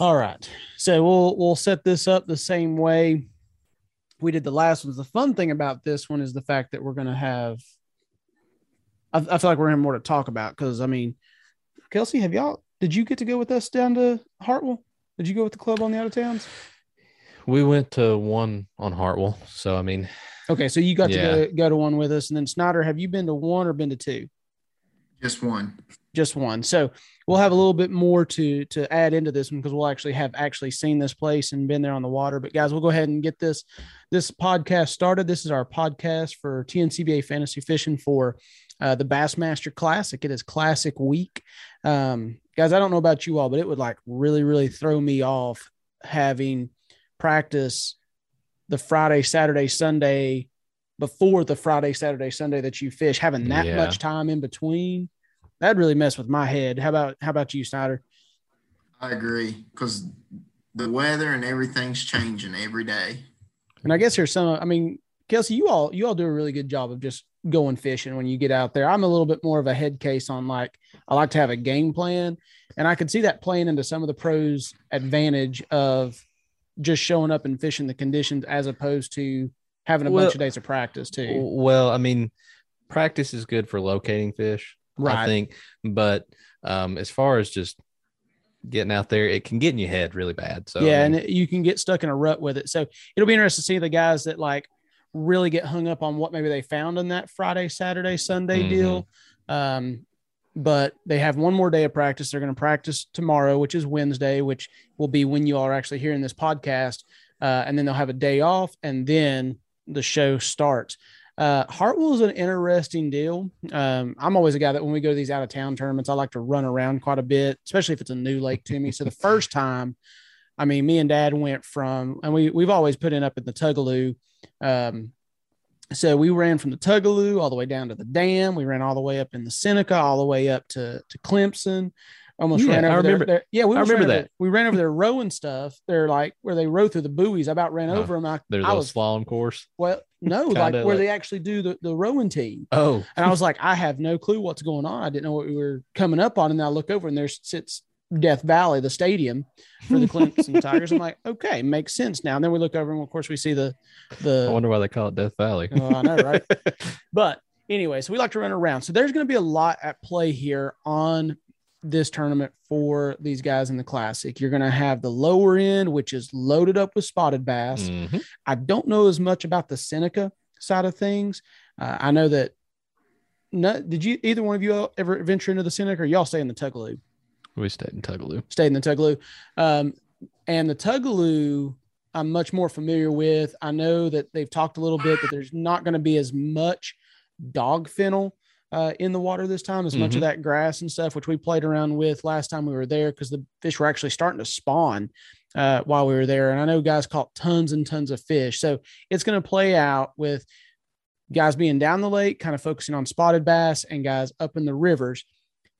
All right. So we'll we'll set this up the same way we did the last ones. The fun thing about this one is the fact that we're going to have. I, I feel like we're going to have more to talk about because I mean, Kelsey, have y'all? Did you get to go with us down to Hartwell? Did you go with the club on the out of towns? We went to one on Hartwell. So I mean, Okay, so you got Yeah. to go, go to one with us, and then Snyder, have you been to one or been to two? Just one. Just one. So we'll have a little bit more to to add into this one because we'll actually have actually seen this place and been there on the water. But guys, we'll go ahead and get this this podcast started. This is our podcast for TNCBA fantasy fishing for uh, the Bassmaster Classic. It is Classic Week, um, guys. I don't know about you all, but it would like really really throw me off having practice the Friday, Saturday, Sunday before the Friday, Saturday, Sunday that you fish, having that Yeah. much time in between, that'd really mess with my head. How about how about you, Snyder? I agree because the weather and everything's changing every day. And I guess here's some. I mean, Kelsey, you all you all do a really good job of just going fishing when you get out there. I'm a little bit more of a head case on like I like to have a game plan, and I could see that playing into some of the pros' advantage of just showing up and fishing the conditions as opposed to having a Well- bunch of days of practice too. well, I mean, practice is good for locating fish. I Right. think, but um, as far as just getting out there, it can get in your head really bad. So yeah, I mean, and you can get stuck in a rut with it. So it'll be interesting to see the guys that like really get hung up on what maybe they found in that Friday, Saturday, Sunday Mhm. deal. Um, but they have one more day of practice. They're going to practice tomorrow, which is Wednesday, which will be when you all are actually hearing this podcast. Uh, and then they'll have a day off, and then the show starts. Uh, Hartwell is an interesting deal. Um, I'm always a guy that when we go to these out of town tournaments, I like to run around quite a bit, especially if it's a new lake to me. So the first time, I mean, me and Dad went from, and we we've always put in up in the Tugaloo. Um, so we ran from the Tugaloo all the way down to the dam. We ran all the way up in the Seneca, all the way up to to Clemson. Almost Yeah, ran over there- remember-. Yeah, we I remember that. We ran over there rowing stuff. They're like where they row through the buoys. I about ran Oh, over them. I, there's I a was slalom course. well, no, Kinda like where like- they actually do the, the rowing team. Oh, And I was like, I have no clue what's going on. I didn't know what we were coming up on. And then I look over and there sits Death Valley, the stadium for the Clemson Tigers. I'm like, okay, makes sense now. And then we look over and of course we see the the I wonder why they call it Death Valley. Oh, I know, right? but anyway, so we like to run around. So there's going to be a lot at play here on this tournament for these guys in the classic. You're going to have the lower end, which is loaded up with spotted bass. Mhm. I don't know as much about the Seneca side of things. Uh, I know that. No, did you either one of you ever venture into the Seneca or y'all stay in the Tugaloo? We stayed in Tugaloo. Stayed in the Tugaloo. Um, and the Tugaloo, I'm much more familiar with. I know that they've talked a little bit that there's not going to be as much dog fennel uh, in the water this time, as much Mhm. of that grass and stuff, which we played around with last time we were there because the fish were actually starting to spawn uh, while we were there. And I know guys caught tons and tons of fish. So it's going to play out with guys being down the lake, kind of focusing on spotted bass, and guys up in the rivers.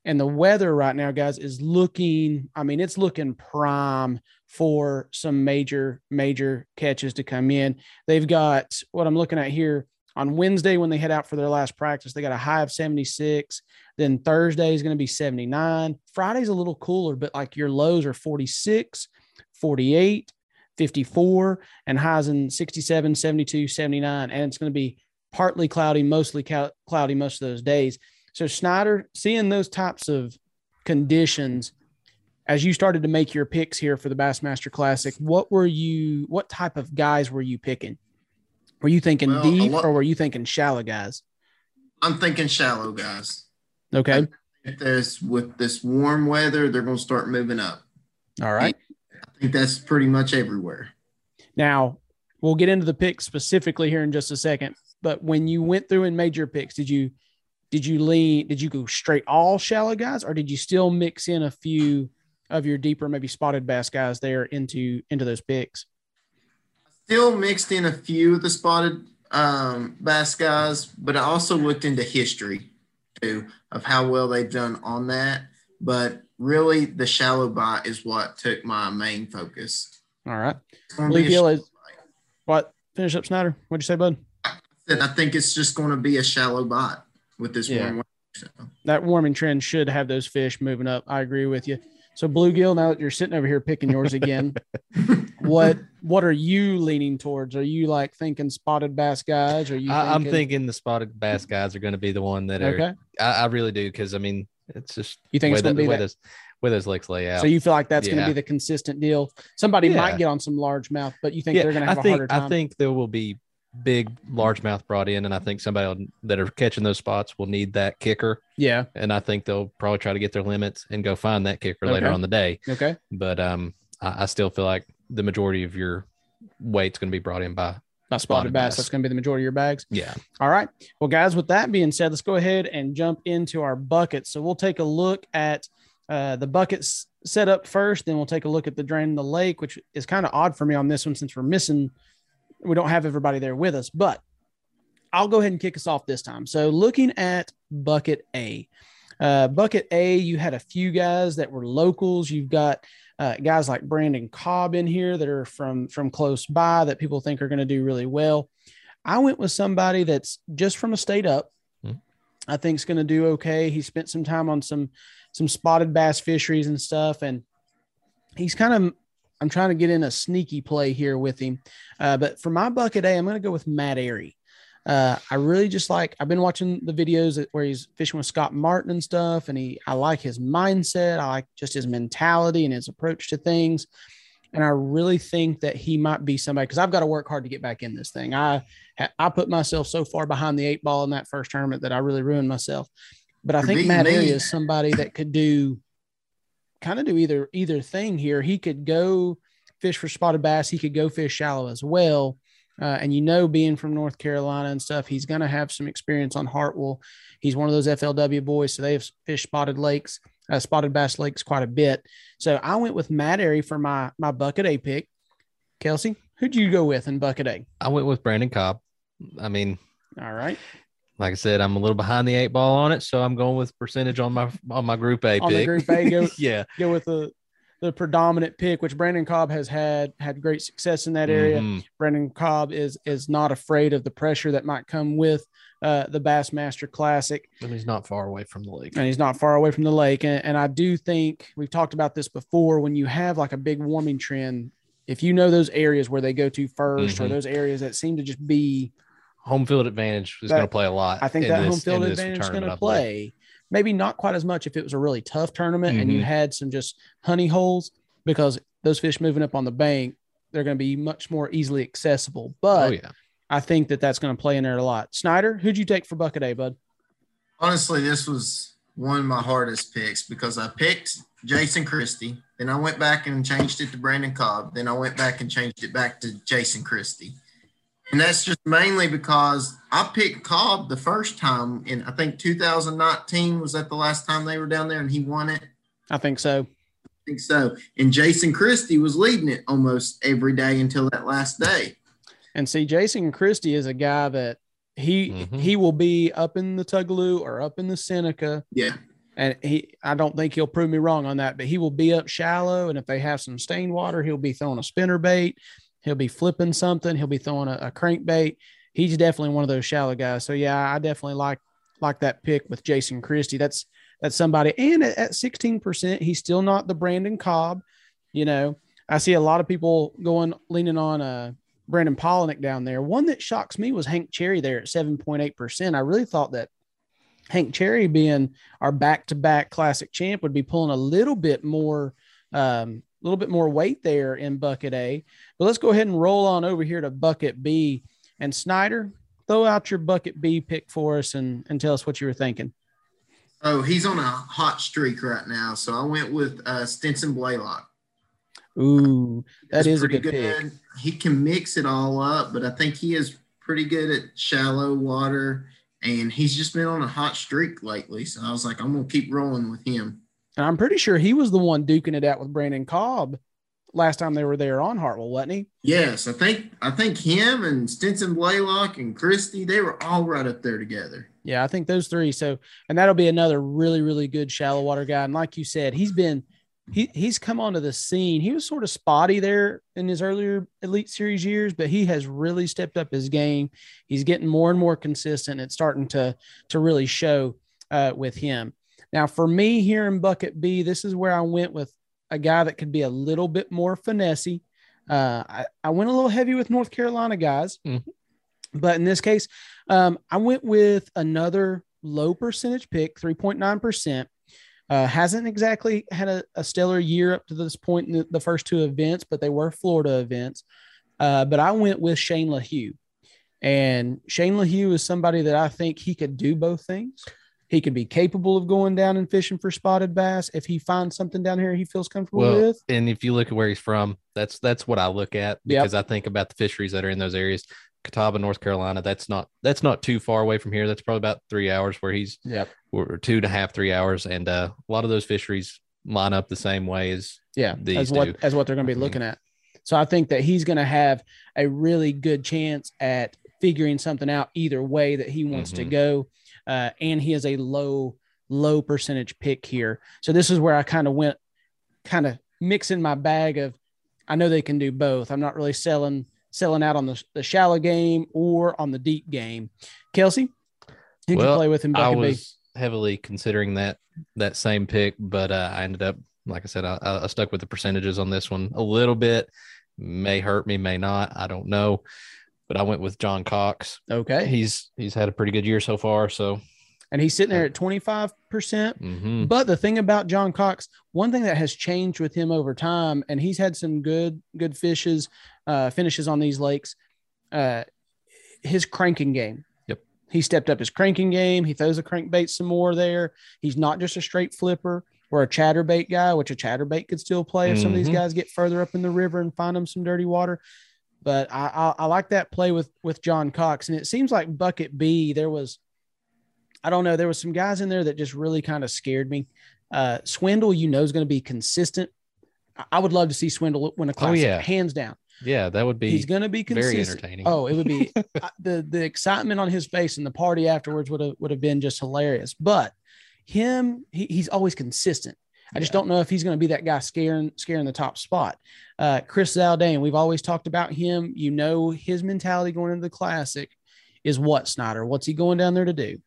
And the weather right now, guys, is looking, I mean, it's looking prime for some major, major catches to come in. They've got what I'm looking at here on Wednesday when they head out for their last practice, they got a high of 76. Then Thursday is going to be 79. Friday's a little cooler, but like your lows are 46, 48, 54, and highs in 67, 72, 79. And it's going to be partly cloudy, mostly cloudy most of those days. So, Snyder, seeing those types of conditions as you started to make your picks here for the Bassmaster Classic, what were you, what type of guys were you picking? Were you thinking Well, deep lot- or were you thinking shallow guys? I'm thinking shallow guys. Okay. If there's with this warm weather, they're going to start moving up. All right. I think that's pretty much everywhere. Now, we'll get into the picks specifically here in just a second. But when you went through and made your picks, did you did you lean did you go straight all shallow guys or did you still mix in a few of your deeper maybe spotted bass guys there into into those picks? Still mixed in a few of the spotted um, bass guys, but I also looked into history too of how well they've done on that. But really, the shallow bite is what took my main focus. All right. It's Lee Gill is what finish up Snyder. What'd you say, bud? bite. I think it's just going to be a shallow bite with this Yeah. warm weather. So. That warming trend should have those fish moving up. I agree with you. So bluegill, now that you're sitting over here picking yours again, what what are you leaning towards? Are you like thinking spotted bass guys? Are you? I, I'm thinking the spotted bass guys are going to be the one that are. Okay. I, I really do because I mean it's just You think it's going to be way that? those way those lakes lay out. So you feel like that's going to be the consistent deal? Somebody Yeah. might get on some largemouth, but you think they're going to have I a think harder time? I think there will be big largemouth brought in, and I think somebody will- that are catching those spots will need that kicker, yeah. and I think they'll probably try to get their limits and go find that kicker later on the day. Okay. But um, I, I still feel like the majority of your weight's going to be brought in by Not spotted, Spotted bass. bass. That's going to be the majority of your bags. yeah. All right. Well, guys, with that being said, let's go ahead and jump into our buckets. So we'll take a look at uh, the buckets set up first, then we'll take a look at the drain in the lake, which is kind of odd for me on this one since we're missing, we don't have everybody there with us, but I'll go ahead and kick us off this time. So looking at bucket A, uh, bucket A, you had a few guys that were locals. You've got uh, guys like Brandon Cobb in here that are from from close by that people think are going to do really well. I went with somebody that's just from a state up. Hmm. I think is going to do okay. He spent some time on some some spotted bass fisheries and stuff, and he's kind of. I'm trying to get in a sneaky play here with him, uh, but for my bucket A, I'm going to go with Matt Arey. Uh, I really just like. I've been watching the videos where he's fishing with Scott Martin and stuff, and he. I like his mindset. I like just his mentality and his approach to things, and I really think that he might be somebody because I've got to work hard to get back in this thing. I I put myself so far behind the eight ball in that first tournament that I really ruined myself. But I You're think Matt. Is somebody that could do kind of do either either thing here. He could go fish for spotted bass. He could go fish shallow as well. Uh, and you know, being from North Carolina and stuff, he's going to have some experience on Hartwell. He's one of those FLW boys, so they have fish spotted lakes, uh, spotted bass lakes quite a bit. So I went with Matt Arey for my my bucket A pick. Kelsey, who'd you go with in bucket A? I went with Brandon Cobb. I mean, All right, like I said, I'm a little behind the eight ball on it, so I'm going with percentage on my on my group A On the pick. group A, go- yeah, go with the the predominant pick, which Brandon Cobb has had had great success in that area. Mhm. Brandon Cobb is is not afraid of the pressure that might come with uh, the Bassmaster Classic. And he's not far away from the lake. and he's not far away from the lake. And, and I do think we've talked about this before. When you have like a big warming trend, if you know those areas where they go to 1st or Mhm. those areas that seem to just be, Home field advantage is going to play a lot. I think that this- home field advantage is going to play. Maybe not quite as much if it was a really tough tournament and you Mhm. had some just honey holes because those fish moving up on the bank, they're going to be much more easily accessible. But Oh yeah, I think that that's going to play in there a lot. Snyder, who'd you take for bucket A, bud? Honestly, this was one of my hardest picks because I picked Jason Christie, then I went back and changed it to Brandon Cobb, then I went back and changed it back to Jason Christie. And that's just mainly because I picked Cobb the first time in I think 2019 was that the last time they were down there and he won it. I think so. I think so. And Jason Christie was leading it almost every day until that last day. And see, Jason Christie is a guy that he Mhm. he will be up in the Tugaloo or up in the Seneca, Yeah. and he I don't think he'll prove me wrong on that, but he will be up shallow, and if they have some stained water, he'll be throwing a spinner bait, he'll be flipping something, he'll be throwing a, a crankbait. He's definitely one of those shallow guys. So yeah, I definitely like like that pick with Jason Christie. That's that's somebody, and at- sixteen percent, he's still not the Brandon Cobb. You know, I see a lot of people going leaning on uh Brandon Palaniuk down there. One that shocks me was Hank Cherry there at 7.8%. I really thought that Hank Cherry being our back-to-back classic champ would be pulling a little bit more um little bit more weight there in bucket A. But let's go ahead and roll on over here to bucket B. And Snyder, throw out your bucket B pick for us and, and tell us what you were thinking. Oh, he's on a hot streak right now. So I went with uh, Stetson Blaylock. Ooh, that is a pretty good pick. He can mix it all up, but I think he is pretty good at shallow water, and he's just been on a hot streak lately. So I was like, I'm gonna keep rolling with him. And I'm pretty sure he was the one duking it out with Brandon Cobb last time they were there on Hartwell, wasn't he? Yes, I think I think him and Stetson Blaylock and Christie, they were all right up there together. Yeah, I think those three. So, and that'll be another really, really good shallow water guy. And like you said, he's been he he's come onto the scene. He was sort of spotty there in his earlier Elite Series years, but he has really stepped up his game. He's getting more and more consistent. It's starting to to really show uh, with him. Now, for me here in bucket B, this is where I went with a guy that could be a little bit more finessey. Uh, I, I went a little heavy with North Carolina guys, Mhm. but in this case, um, I went with another low percentage pick, 3.9%. Uh, hasn't exactly had a, a stellar year up to this point in the, the first two events, but they were Florida events. Uh, but I went with Shane LeHew. And Shane LeHew is somebody that I think he could do both things. He could be capable of going down and fishing for spotted bass if he finds something down here he feels comfortable Well, with. and if you look at where he's from, that's that's what I look at Yep. because I think about the fisheries that are in those areas. Catawba, North Carolina, that's not that's not too far away from here. That's probably about three hours where he's Yep. or two and a half, three hours, and uh, a lot of those fisheries line up the same way as Yeah, These as what do. as what they're going to be Mhm. looking at. So I think that he's going to have a really good chance at figuring something out either way that he wants to Mhm. go, uh, and he has a low low percentage pick here. So this is where I kind of went, kind of mixing my bag of. I know they can do both. I'm not really selling selling out on the, the shallow game or on the deep game. Kelsey, can Well, play with him? I B? was heavily considering that that same pick, but uh, I ended up, like I said, I, I stuck with the percentages on this one a little bit. May hurt me, may not. I don't know, but I went with John Cox. Okay, He's he's had a pretty good year so far. So and he's sitting there at 25 percent. mhm. But the thing about John Cox, one thing that has changed with him over time, and he's had some good good fishes, uh, finishes on these lakes. Uh, his cranking game. Yep. He stepped up his cranking game. He throws the crankbait some more there. He's not just a straight flipper or a chatterbait guy, which a chatterbait could still play if some of these Mhm. guys get further up in the river and find them some dirty water. But I, I, I like that play with with John Cox, and it seems like bucket B there was, I don't know, there was some guys in there that just really kind of scared me. Uh, Swindle, you know, is going to be consistent. I- I would love to see Swindle win a classic, yeah. hands down. yeah, that would be He's going to be very entertaining. Oh, it would be the the excitement on his face and the party afterwards would have would have been just hilarious. But him, he, he's always consistent. I just Yeah. don't know if he's going to be that guy scaring scaring the top spot. Uh, Chris Zaldain, we've always talked about him. You know his mentality going into the classic is what Snyder. What's he going down there to do?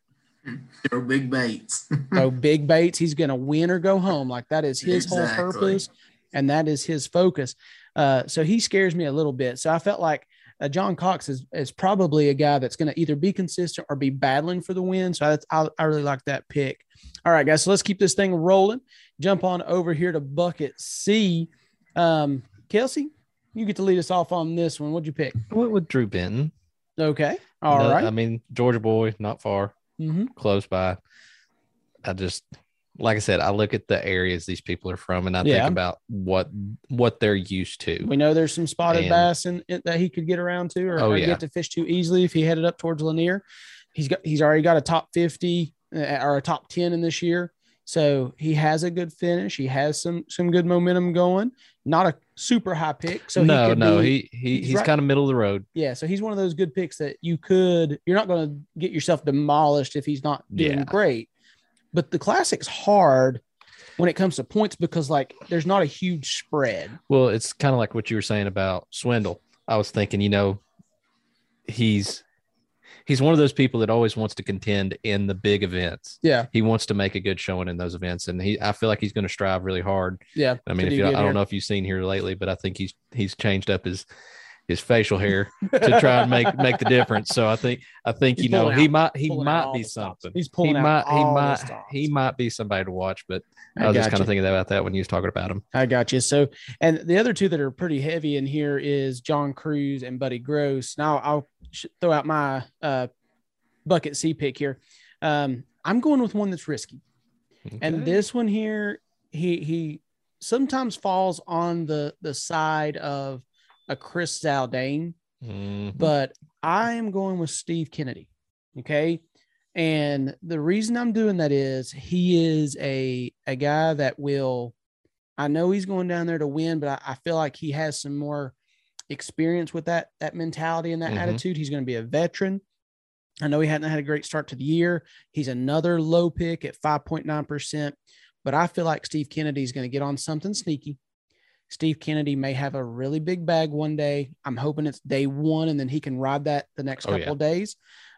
Throw big baits. Throw big baits. He's going to win or go home. Like that is his whole purpose, and that is his focus. Uh, so he scares me a little bit. So I felt like uh, John Cox is is probably a guy that's going to either be consistent or be battling for the win. So that's, I, I really like that pick. All right, guys. So let's keep this thing rolling. Jump on over here to bucket C. Um, Kelsey, you get to lead us off on this one. What'd you pick? I went with Drew Benton. Okay. All No, right. I mean, Georgia boy, not far, Mhm. close by. I just, like I said, I look at the areas these people are from, and I Yeah. think about what what they're used to. We know there's some spotted And- bass in, in- that he could get around to or, Oh, or yeah. get to fish too easily if he headed up towards Lanier. He's got he's already got a top 50 uh, or a top 10 in this year. So he has a good finish. He has some some good momentum going. Not a super high pick. So no, could no, be- he he he's he's, right- kind of middle of the road. yeah. So he's one of those good picks that you could. You're not going to get yourself demolished if he's not doing Yeah. great. But the classic's hard when it comes to points because like there's not a huge spread. Well, it's kind of like what you were saying about Swindle. I was thinking, you know, he's he's one of those people that always wants to contend in the big events. Yeah. He wants to make a good showing in those events, and he I feel like he's going to strive really hard. Yeah. I mean, if you, I here. don't know if you've seen here lately, but I think he's he's changed up his his facial hair to try and make make the difference. So I think I think He's you know pulling he might he out might be something. He's pulling he out might he might he might be somebody to watch. But I, I was just kind of thinking about that when you was talking about him. I got you. So, and the other two that are pretty heavy in here is John Crews and Buddy Gross. Now I'll throw out my uh, bucket C pick here. Um, I'm going with one that's risky, and this one here, he he sometimes falls on the the side of a Chris Zaldain, Mhm. but I am going with Steve Kennedy. Okay. And the reason I'm doing that is he is a, a guy that will, I know he's going down there to win, but I, I feel like he has some more experience with that, that mentality and that Mhm. attitude. He's going to be a veteran. I know he hadn't had a great start to the year. He's another low pick at 5.9%, but I feel like Steve Kennedy is going to get on something sneaky. Steve Kennedy may have a really big bag one day. I'm hoping it's day one and then he can ride that the next Oh, couple yeah. of days.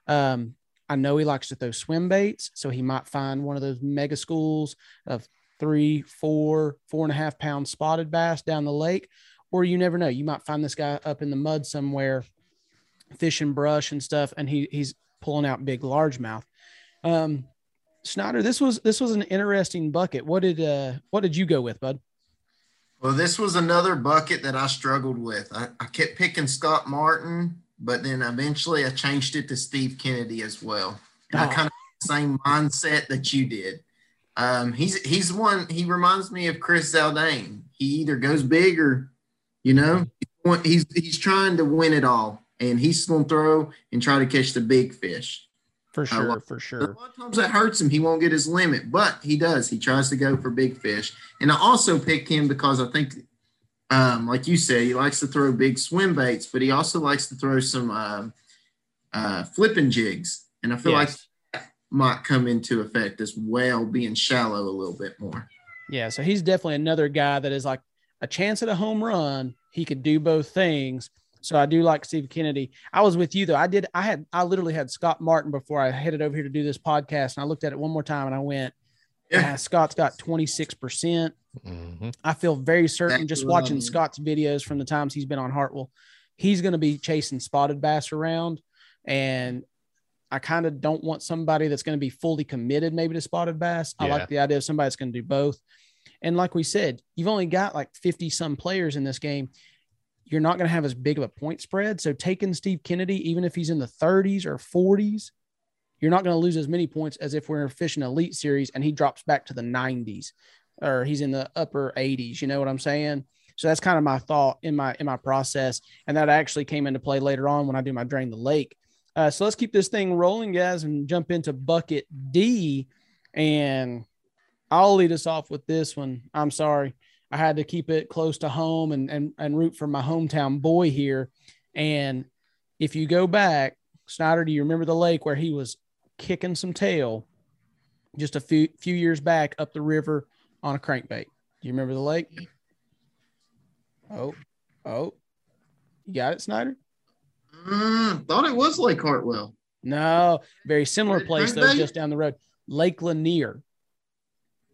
Um, I know he likes to throw swim baits, so he might find one of those mega schools of three, four, four and a half pound spotted bass down the lake, or you never know. You might find this guy up in the mud somewhere, fishing brush and stuff, and he he's pulling out big largemouth. Um, Snyder, this was this was an interesting bucket. What did uh what did you go with, bud? Well, this was another bucket that I struggled with. I, I kept picking Scott Martin, but then eventually I changed it to Steve Kennedy as well. And Oh. I kind of same mindset that you did. Um, he's he's one. He reminds me of Chris Zaldain. He either goes big or, you know, he's he's trying to win it all, and he's going to throw and try to catch the big fish. For sure, well, for sure. A lot of times that hurts him. He won't get his limit, but he does. He tries to go for big fish. And I also pick him because I think, um, like you said, he likes to throw big swim baits, but he also likes to throw some uh, uh, flipping jigs. And I feel like Yes. that might come into effect as well, being shallow a little bit more. Yeah, so he's definitely another guy that is like a chance at a home run. He could do both things. So I do like Steve Kennedy. I was with you though. I did. I had. I literally had Scott Martin before I headed over here to do this podcast, and I looked at it one more time, and I went, Yeah. "Ah, Scott's got twenty six percent." Mhm. I feel very certain That's just what watching mean. Scott's videos from the times he's been on Hartwell, he's going to be chasing spotted bass around. And I kind of don't want somebody that's going to be fully committed maybe to spotted bass. I like the idea of somebody that's going to do both. And like we said, you've only got like 50 some players in this game. You're not going to have as big of a point spread. So taking Steve Kennedy, even if he's in the 30s or 40s, you're not going to lose as many points as if we're fishing elite series and he drops back to the 90s or he's in the upper 80s. You know what I'm saying? So that's kind of my thought in my in my process, and that actually came into play later on when I do my drain the lake. Uh, so let's keep this thing rolling, guys, and jump into bucket D. And I'll lead us off with this one. I'm sorry, I had to keep it close to home and and and root for my hometown boy here. And if you go back, Snyder, do you remember the lake where he was kicking some tail just a few few years back up the river on a crankbait? Do you remember the lake? Oh, oh, you got it, Snyder? Mm, thought it was Lake Hartwell. No, very similar place though, just down the road, Lake Lanier.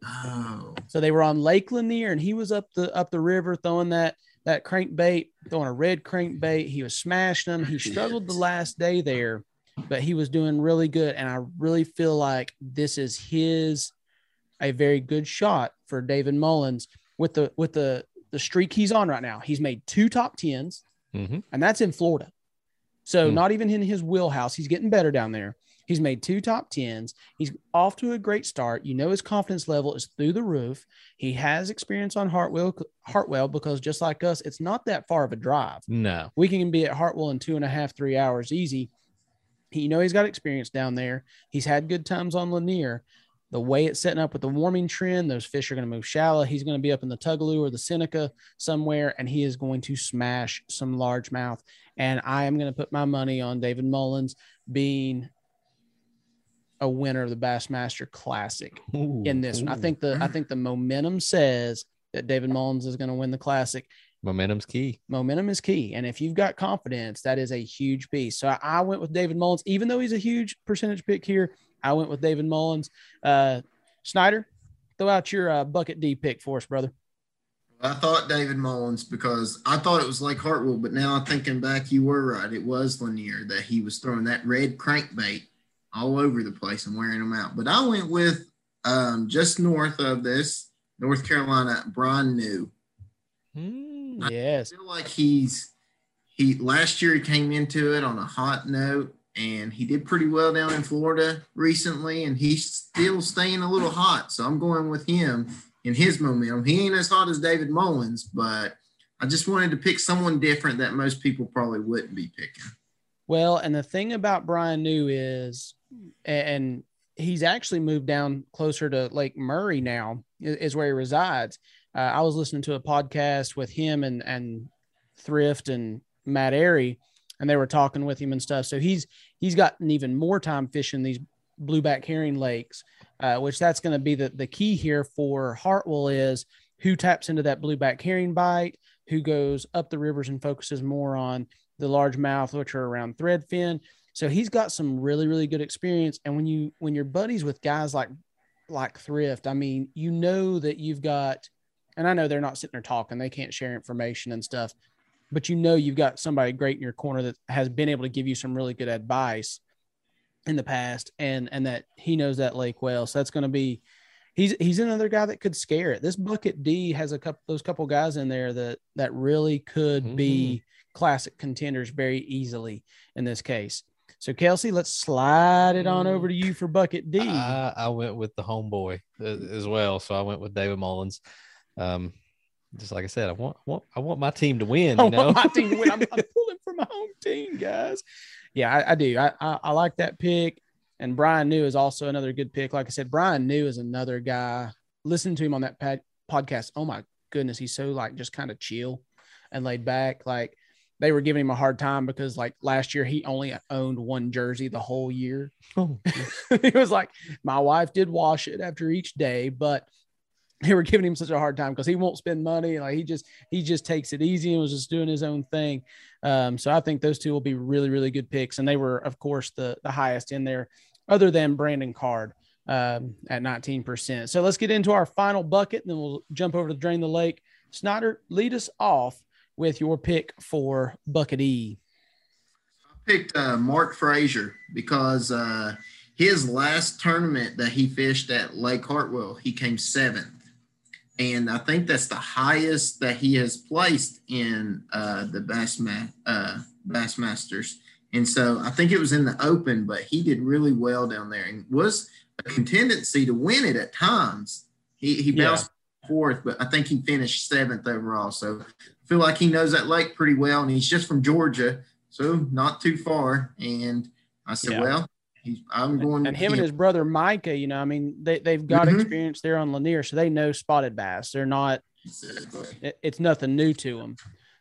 Oh, So they were on Lake Lanier, and he was up the up the river throwing that that crankbait, throwing a red crankbait. He was smashing them. He struggled the last day there, but he was doing really good. And I really feel like this is his a very good shot for David Mullins with the with the the streak he's on right now. He's made two top tens, Mhm. and that's in Florida. So Hmm. not even in his wheelhouse. He's getting better down there. He's made two top tens. He's off to a great start. You know his confidence level is through the roof. He has experience on Hartwell, Hartwell because just like us, it's not that far of a drive. No. We can be at Hartwell in two and a half, three hours easy. He, you know he's got experience down there. He's had good times on Lanier. The way it's setting up with the warming trend, those fish are going to move shallow. He's going to be up in the Tugaloo or the Seneca somewhere, and he is going to smash some largemouth. And I am going to put my money on David Mullins being a winner of the Bassmaster Classic in this one. I think the I think the momentum says that David Mullins is going to win the Classic momentum's key. momentum is key. And if you've got confidence, that is a huge piece. So I, I went with David Mullins, even though he's a huge percentage pick here. I went with David Mullins. Uh, Snyder, throw out your uh, bucket D pick for us, brother. I thought David Mullins because I thought it was Lake Hartwell, but now I'm thinking back, you were right. It was Lanier that he was throwing that red crankbait all over the place and wearing them out. But I went with um, just north of this, North Carolina, Bryan New. Mm. Yes. I feel like he's he last year he came into it on a hot note and he did pretty well down in Florida recently and he's still staying a little hot. So I'm going with him in his momentum. He ain't as hot as David Mullins, but I just wanted to pick someone different that most people probably wouldn't be picking. Well, and the thing about Bryan New is, and he's actually moved down closer to Lake Murray now, is where he resides. Uh, I was listening to a podcast with him and and Thrift and Matt Arey, and they were talking with him and stuff. So he's he's gotten even more time fishing these blueback herring lakes, uh, which that's going to be the the key here for Hartwell is who taps into that blueback herring bite, who goes up the rivers and focuses more on the largemouth, which are around threadfin. So he's got some really, really good experience. And when you when you're buddies with guys like like thrift, I mean, you know that you've got, and I know they're not sitting there talking, they can't share information and stuff, but you know you've got somebody great in your corner that has been able to give you some really good advice in the past, and and that he knows that lake well. So that's going to be. He's, he's another guy that could scare it. This bucket D has a couple those couple guys in there that that really could mm-hmm. be classic contenders very easily in this case. So Kelsey, let's slide it on over to you for bucket D. I, I went with the homeboy uh, as well, so I went with David Mullins. Um, just like I said, I want, want I want my team to win. You know, my team to win. I'm, I'm, pulling for my home team, guys. Yeah, I, I do. I, I, I like that pick. And Bryan New is also another good pick. Like I said, Bryan New is another guy. Listen to him on that pad, podcast. Oh my goodness, he's so like just kind of chill and laid back. Like they were giving him a hard time because like last year he only owned one jersey the whole year. Oh, he was like, my wife did wash it after each day, but they were giving him such a hard time because he won't spend money. Like he just he just takes it easy and was just doing his own thing. Um, so I think those two will be really really good picks, and they were of course the the highest in there, other than Brandon Card um, at 19%. So let's get into our final bucket, and then we'll jump over to drain the lake. Snyder, lead us off with your pick for Bucket E? I picked uh, Mark Frazier because uh, his last tournament that he fished at Lake Hartwell, he came seventh. And I think that's the highest that he has placed in uh, the Bass, Ma- uh, Bassmasters. And so I think it was in the open, but he did really well down there and was a contingency to win it at times. He, he bounced yeah. fourth, but I think he finished seventh overall. So feel like he knows that lake pretty well, and he's just from Georgia, so not too far. And I said, yeah. well, he's, I'm going. And him, and his brother Micah, you know, I mean, they they've got mm-hmm. experience there on Lanier, so they know spotted bass. They're not. It, it's nothing new to them.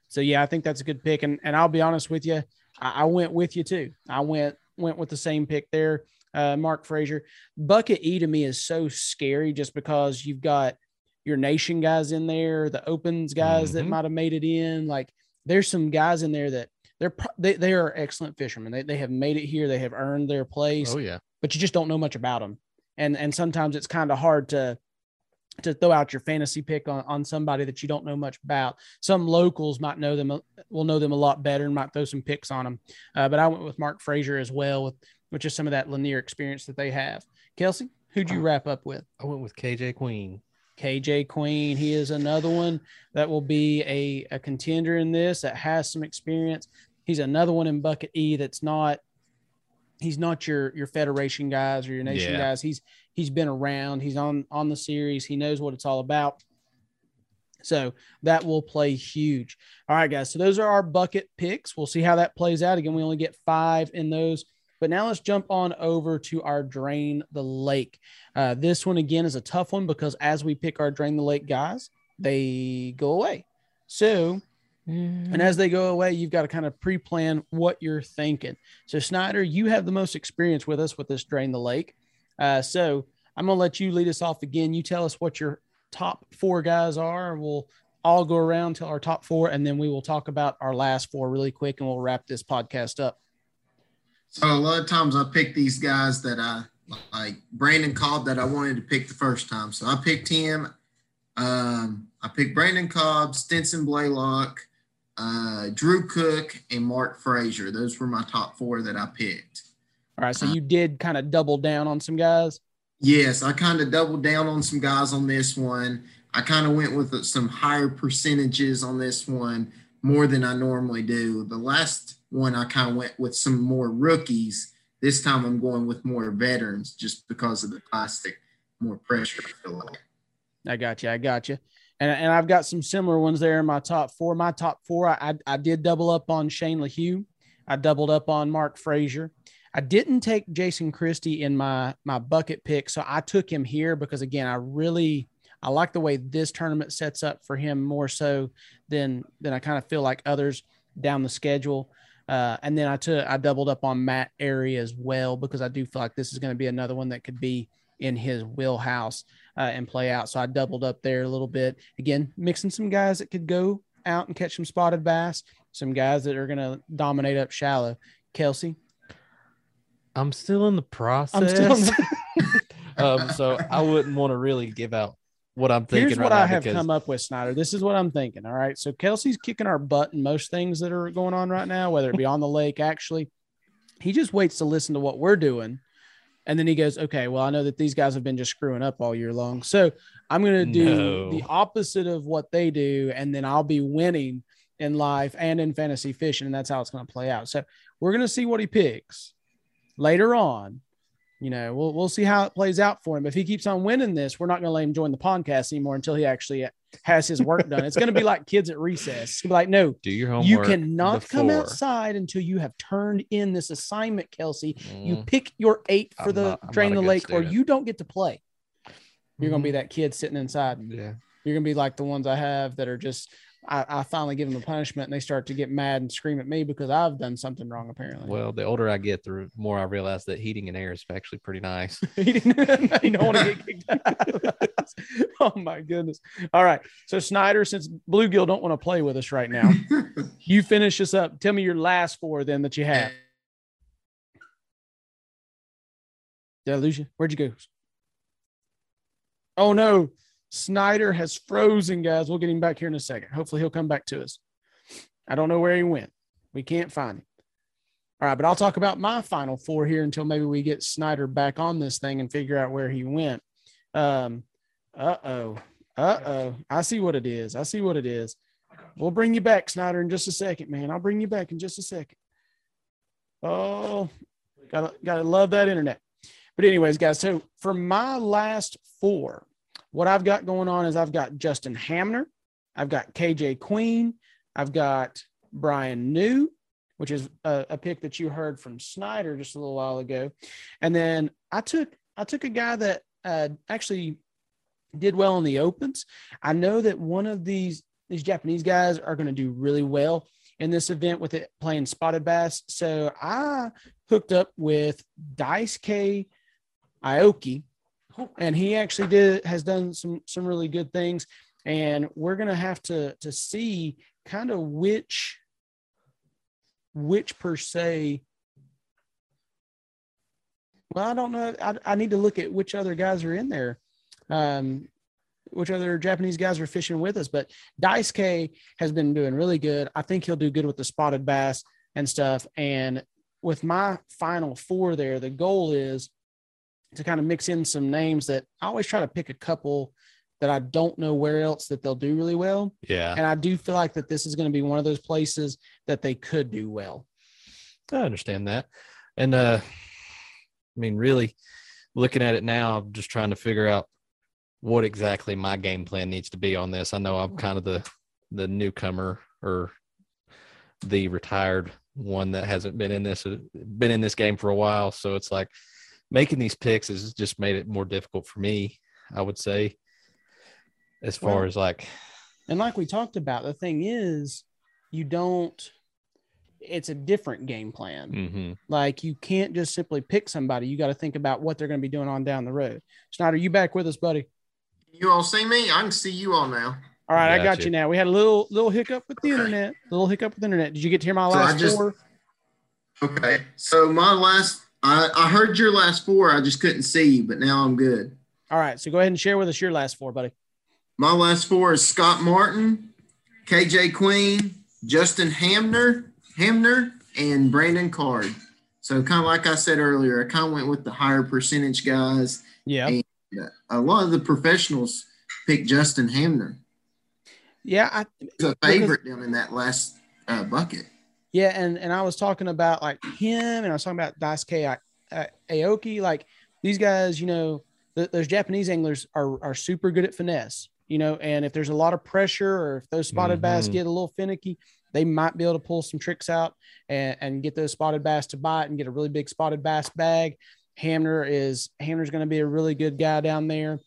So yeah, I think that's a good pick. And and I'll be honest with you, I, I went with you too. I went went with the same pick there, uh, Mark Frazier. Bucket E to me is so scary just because you've got your nation guys in there, the opens guys mm-hmm. that might have made it in. Like there's some guys in there that they're they, they are excellent fishermen. They, they have made it here. They have earned their place. Oh yeah. But you just don't know much about them. And and sometimes it's kind of hard to to throw out your fantasy pick on, on somebody that you don't know much about. Some locals might know them, will know them a lot better and might throw some picks on them. Uh, but I went with Mark Frazier as well, with which is some of that Lanier experience that they have. Kelsey, who'd you wrap up with? I went with KJ Queen. KJ Queen. He is another one that will be a, a contender in this that has some experience. He's another one in bucket E that's not he's not your your federation guys or your nation yeah. guys. He's he's been around. He's on on the series. He knows what it's all about. So that will play huge. All right, guys. So those are our bucket picks. We'll see how that plays out. Again, we only get five in those. But now let's jump on over to our Drain the Lake. Uh, this one, again, is a tough one because as we pick our Drain the Lake guys, they go away. So, and as they go away, you've got to kind of pre plan what you're thinking. So, Snyder, you have the most experience with us with this Drain the Lake. Uh, so, I'm going to let you lead us off again. You tell us what your top four guys are. We'll all go around to our top four, and then we will talk about our last four really quick, and we'll wrap this podcast up. So a lot of times I pick these guys that I like Brandon Cobb that I wanted to pick the first time. So I picked him. Um, I picked Brandon Cobb, Stetson Blaylock, uh, Drew Cook, and Mark Frazier. Those were my top four that I picked. All right. So you did kind of double down on some guys? Yes, I kind of doubled down on some guys on this one. I kind of went with some higher percentages on this one more than I normally do. The last one, I kind of went with some more rookies. This time, I'm going with more veterans just because of the plastic, more pressure. I feel like. I got you. I got you. And, and I've got some similar ones there in my top four. My top four, I, I did double up on Shane LeHew. I doubled up on Mark Frazier. I didn't take Jason Christie in my my bucket pick, so I took him here because again, I really I like the way this tournament sets up for him more so than than I kind of feel like others down the schedule. Uh, and then I took I doubled up on Matt Arey as well because I do feel like this is going to be another one that could be in his wheelhouse uh, and play out. So I doubled up there a little bit. Again, mixing some guys that could go out and catch some spotted bass, some guys that are going to dominate up shallow. Kelsey, I'm still in the process. Still in the- um, so I wouldn't want to really give out what I'm thinking. Here's right what I have because- come up with, Snyder. This is what I'm thinking. All right. So Kelsey's kicking our butt in most things that are going on right now, whether it be on the lake, actually. He just waits to listen to what we're doing. And then he goes, okay, well, I know that these guys have been just screwing up all year long. So I'm going to do No. the opposite of what they do. And then I'll be winning in life and in fantasy fishing. And that's how it's going to play out. So we're going to see what he picks later on. You know, we'll, we'll see how it plays out for him. If he keeps on winning this, we're not going to let him join the podcast anymore until he actually has his work done. It's going to be like kids at recess. It's gonna be like, no, do your homework. you cannot come outside until you have turned in this assignment, Kelsey. You Mm. pick your eight for I'm the not- drain the good lake, or you don't get to play. You're gonna be Mhm. that kid sitting inside. Yeah. You're gonna be like the ones I have that are just. I, I finally give them a punishment, and they start to get mad and scream at me because I've done something wrong. Apparently, Well, the older I get, the more I realize that heating and air is actually pretty nice. you don't want to get kicked out. oh my goodness! All right, so Snyder, since Bluegill don't want to play with us right now, you finish us up. Tell me your last four then that you have. Did I lose you? Where'd you go? Oh no, Snyder has frozen, guys. We'll get him back here in a second. Hopefully, he'll come back to us. I don't know where he went. We can't find him. All right, but I'll talk about my final four here until maybe we get Snyder back on this thing and figure out where he went. Um, uh oh, uh oh. I see what it is. I see what it is. We'll bring you back, Snyder, in just a second, man. I'll bring you back in just a second. Oh, gotta gotta love that internet. But anyways, guys, so for my last four, what I've got going on is I've got Justin Hamner, I've got KJ Queen, I've got Bryan New, which is a, a pick that you heard from Snyder just a little while ago, and then I took I took a guy that uh, actually did well in the opens. I know that one of these these Japanese guys are going to do really well in this event with it playing spotted bass. So I hooked up with Daisuke Aoki, and he actually did has done some some really good things. And we're gonna have to to see kind of which which per se. Well, I don't know. I, I need to look at which other guys are in there. Um, which other Japanese guys are fishing with us. But Daisuke has been doing really good. I think he'll do good with the spotted bass and stuff. And with my final four there, the goal is to kind of mix in some names that I always try to pick a couple that I don't know where else that they'll do really well. Yeah. And I do feel like that this is going to be one of those places that they could do well. I understand that. And uh I mean really looking at it now, I'm just trying to figure out what exactly my game plan needs to be on this. I know I'm kind of the the newcomer or the retired one that hasn't been in this been in this game for a while, so it's like making these picks has just made it more difficult for me, I would say. As far Well, as like And like we talked about, the thing is, you don't, it's a different game plan. mhm. Like you can't just simply pick somebody. You got to think about what they're going to be doing on down the road. Snyder, you back with us, buddy? You all see me? I can see you all now. All right, I got Gotcha. you now. We had a little little hiccup with the Okay. internet. Little hiccup with the internet. Did you get to hear my So last just- four? Okay. So my last, I, I heard your last four. I just couldn't see you, but now I'm good. All right, so go ahead and share with us your last four, buddy. My last four is Scott Martin, KJ Queen, Justin Hamner, Hamner, and Brandon Card. So kind of like I said earlier, I kind of went with the higher percentage guys. Yeah, Hey. A lot of the professionals picked Justin Hamner. yeah, I He's a favorite down in that last uh, bucket. Yeah, and and I was talking about like him, and I was talking about Daisuke A- Aoki. Like these guys, you know, th- those Japanese anglers are are super good at finesse. You know, and if there's a lot of pressure, or if those spotted bass Mhm. get a little finicky, they might be able to pull some tricks out and, and get those spotted bass to bite and get a really big spotted bass bag. Hamner is Hamner's going to be a really good guy down there.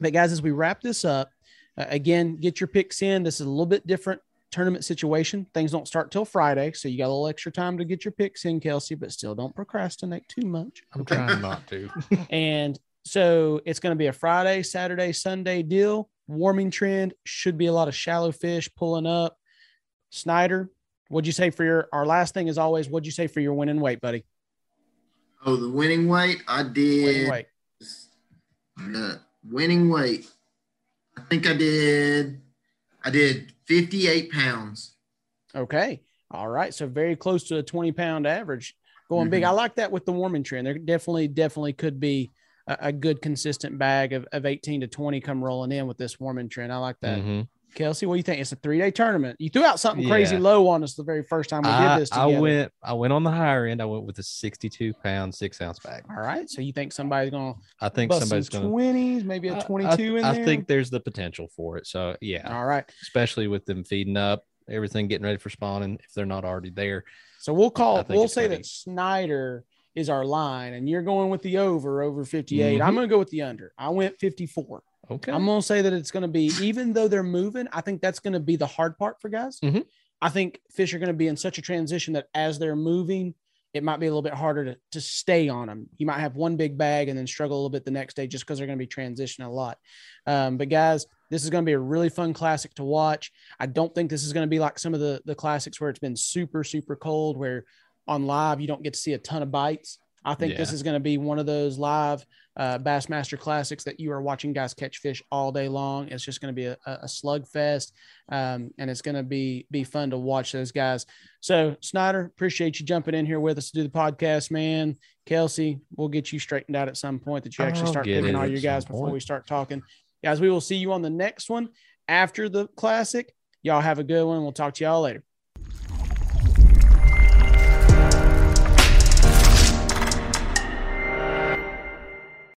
But guys, as we wrap this up, uh, again, get your picks in. This is a little bit different tournament situation. Things don't start till Friday, so you got a little extra time to get your picks in, Kelsey, but still don't procrastinate too much. I'm trying not to. And so it's going to be a Friday, Saturday, Sunday deal. Warming trend should be a lot of shallow fish pulling up. Snyder, what'd you say for your our last thing is always what'd you say for your winning weight, buddy? Oh, the winning weight, I did. Winning did. weight. Uh, winning weight. I think I did. I did 58 pounds. Okay. All right. So very close to a 20 pound average. Going big. Mhm. I like that with the warming trend. There definitely, definitely could be a, a good consistent bag of, of 18 to 20 come rolling in with this warming trend. I like that. Mhm. Kelsey, what do you think? It's a three day tournament. You threw out something crazy low on us the very first time we I, did this I went I went on the higher end. I went with a 62 pound, six ounce bag. All right. So you think somebody's going to I think somebody's some going 20s, maybe a 22 I, in I there? think there's the potential for it. So yeah, All right. especially with them feeding up, everything getting ready for spawning if they're not already there. So we'll call, we'll say gonna that Snyder is our line and you're going with the over, over 58. Mhm. I'm going to go with the under. I went 54. Okay. I'm going to say that it's going to be, even though they're moving, I think that's going to be the hard part for guys. Mhm. I think fish are going to be in such a transition that as they're moving, it might be a little bit harder to, to stay on them. You might have one big bag and then struggle a little bit the next day just because they're going to be transitioning a lot. Um, but guys, this is going to be a really fun classic to watch. I don't think this is going to be like some of the the classics where it's been super super cold, where on live you don't get to see a ton of bites. I think this is going to be one of those live uh, Bassmaster classics that you are watching guys catch fish all day long. It's just going to be a, a slugfest, um, and it's going to be be fun to watch those guys. So Snyder, appreciate you jumping in here with us to do the podcast, man. Kelsey, we'll get you straightened out at some point that you actually I'll start picking all your guys before point. we start talking. Guys, we will see you on the next one after the classic. Y'all have a good one. We'll talk to y'all later.